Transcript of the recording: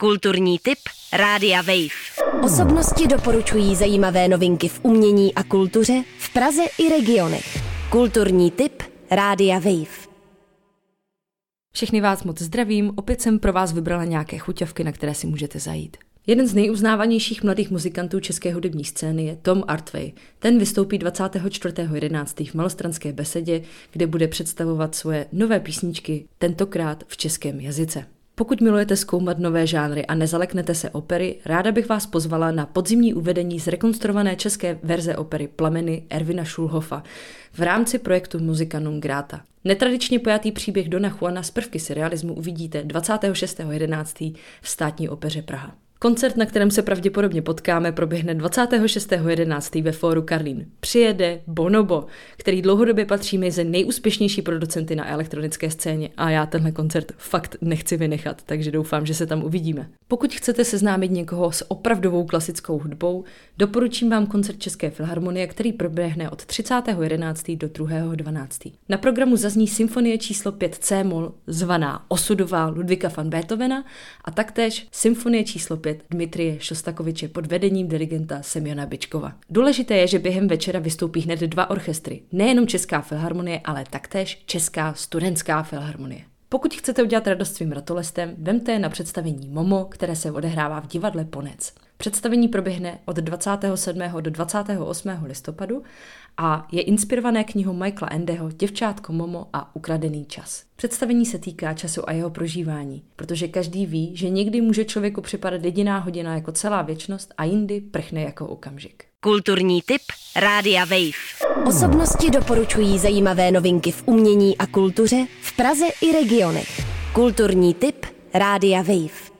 Kulturní tip Rádia Wave. Osobnosti doporučují zajímavé novinky v umění a kultuře v Praze i regionech. Kulturní tip Rádia Wave. Všechny vás moc zdravím, opět jsem pro vás vybrala nějaké chuťovky, na které si můžete zajít. Jeden z nejuznávanějších mladých muzikantů české hudební scény je Tom Artway. Ten vystoupí 24.11. v Malostranské besedě, kde bude představovat svoje nové písničky, tentokrát v českém jazyce. Pokud milujete zkoumat nové žánry a nezaleknete se opery, ráda bych vás pozvala na podzimní uvedení zrekonstruované české verze opery Plameny Ervina Schulhofa v rámci projektu Muzika non grata. Netradičně pojatý příběh Dona Juana z prvky surrealismu uvidíte 26.11. v státní opeře Praha. Koncert, na kterém se pravděpodobně potkáme, proběhne 26.11. ve fóru Karlín. Přijede Bonobo, který dlouhodobě patří mezi nejúspěšnější producenty na elektronické scéně a já tenhle koncert fakt nechci vynechat, takže doufám, že se tam uvidíme. Pokud chcete seznámit někoho s opravdovou klasickou hudbou, doporučím vám koncert České filharmonie, který proběhne od 30.11. do 2.12. Na programu zazní symfonie číslo 5 C mol zvaná Osudová Ludvika van Beethovena a taktéž symfonie číslo 5 opět Dmitrie Šostakoviče pod vedením dirigenta Semjona Bičkova. Důležité je, že během večera vystoupí hned dva orchestry, nejenom Česká filharmonie, ale taktéž Česká studentská filharmonie. Pokud chcete udělat radost svým ratolestem, vemte je na představení Momo, které se odehrává v divadle Ponec. Představení proběhne od 27. do 28. listopadu a je inspirované knihou Michaela Endeho Děvčátko Momo a Ukradený čas. Představení se týká času a jeho prožívání, protože každý ví, že někdy může člověku připadat jediná hodina jako celá věčnost a jindy prchne jako okamžik. Kulturní tip Rádia Wave. Osobnosti doporučují zajímavé novinky v umění a kultuře Praze i regionech. Kulturní tip Rádia Wave.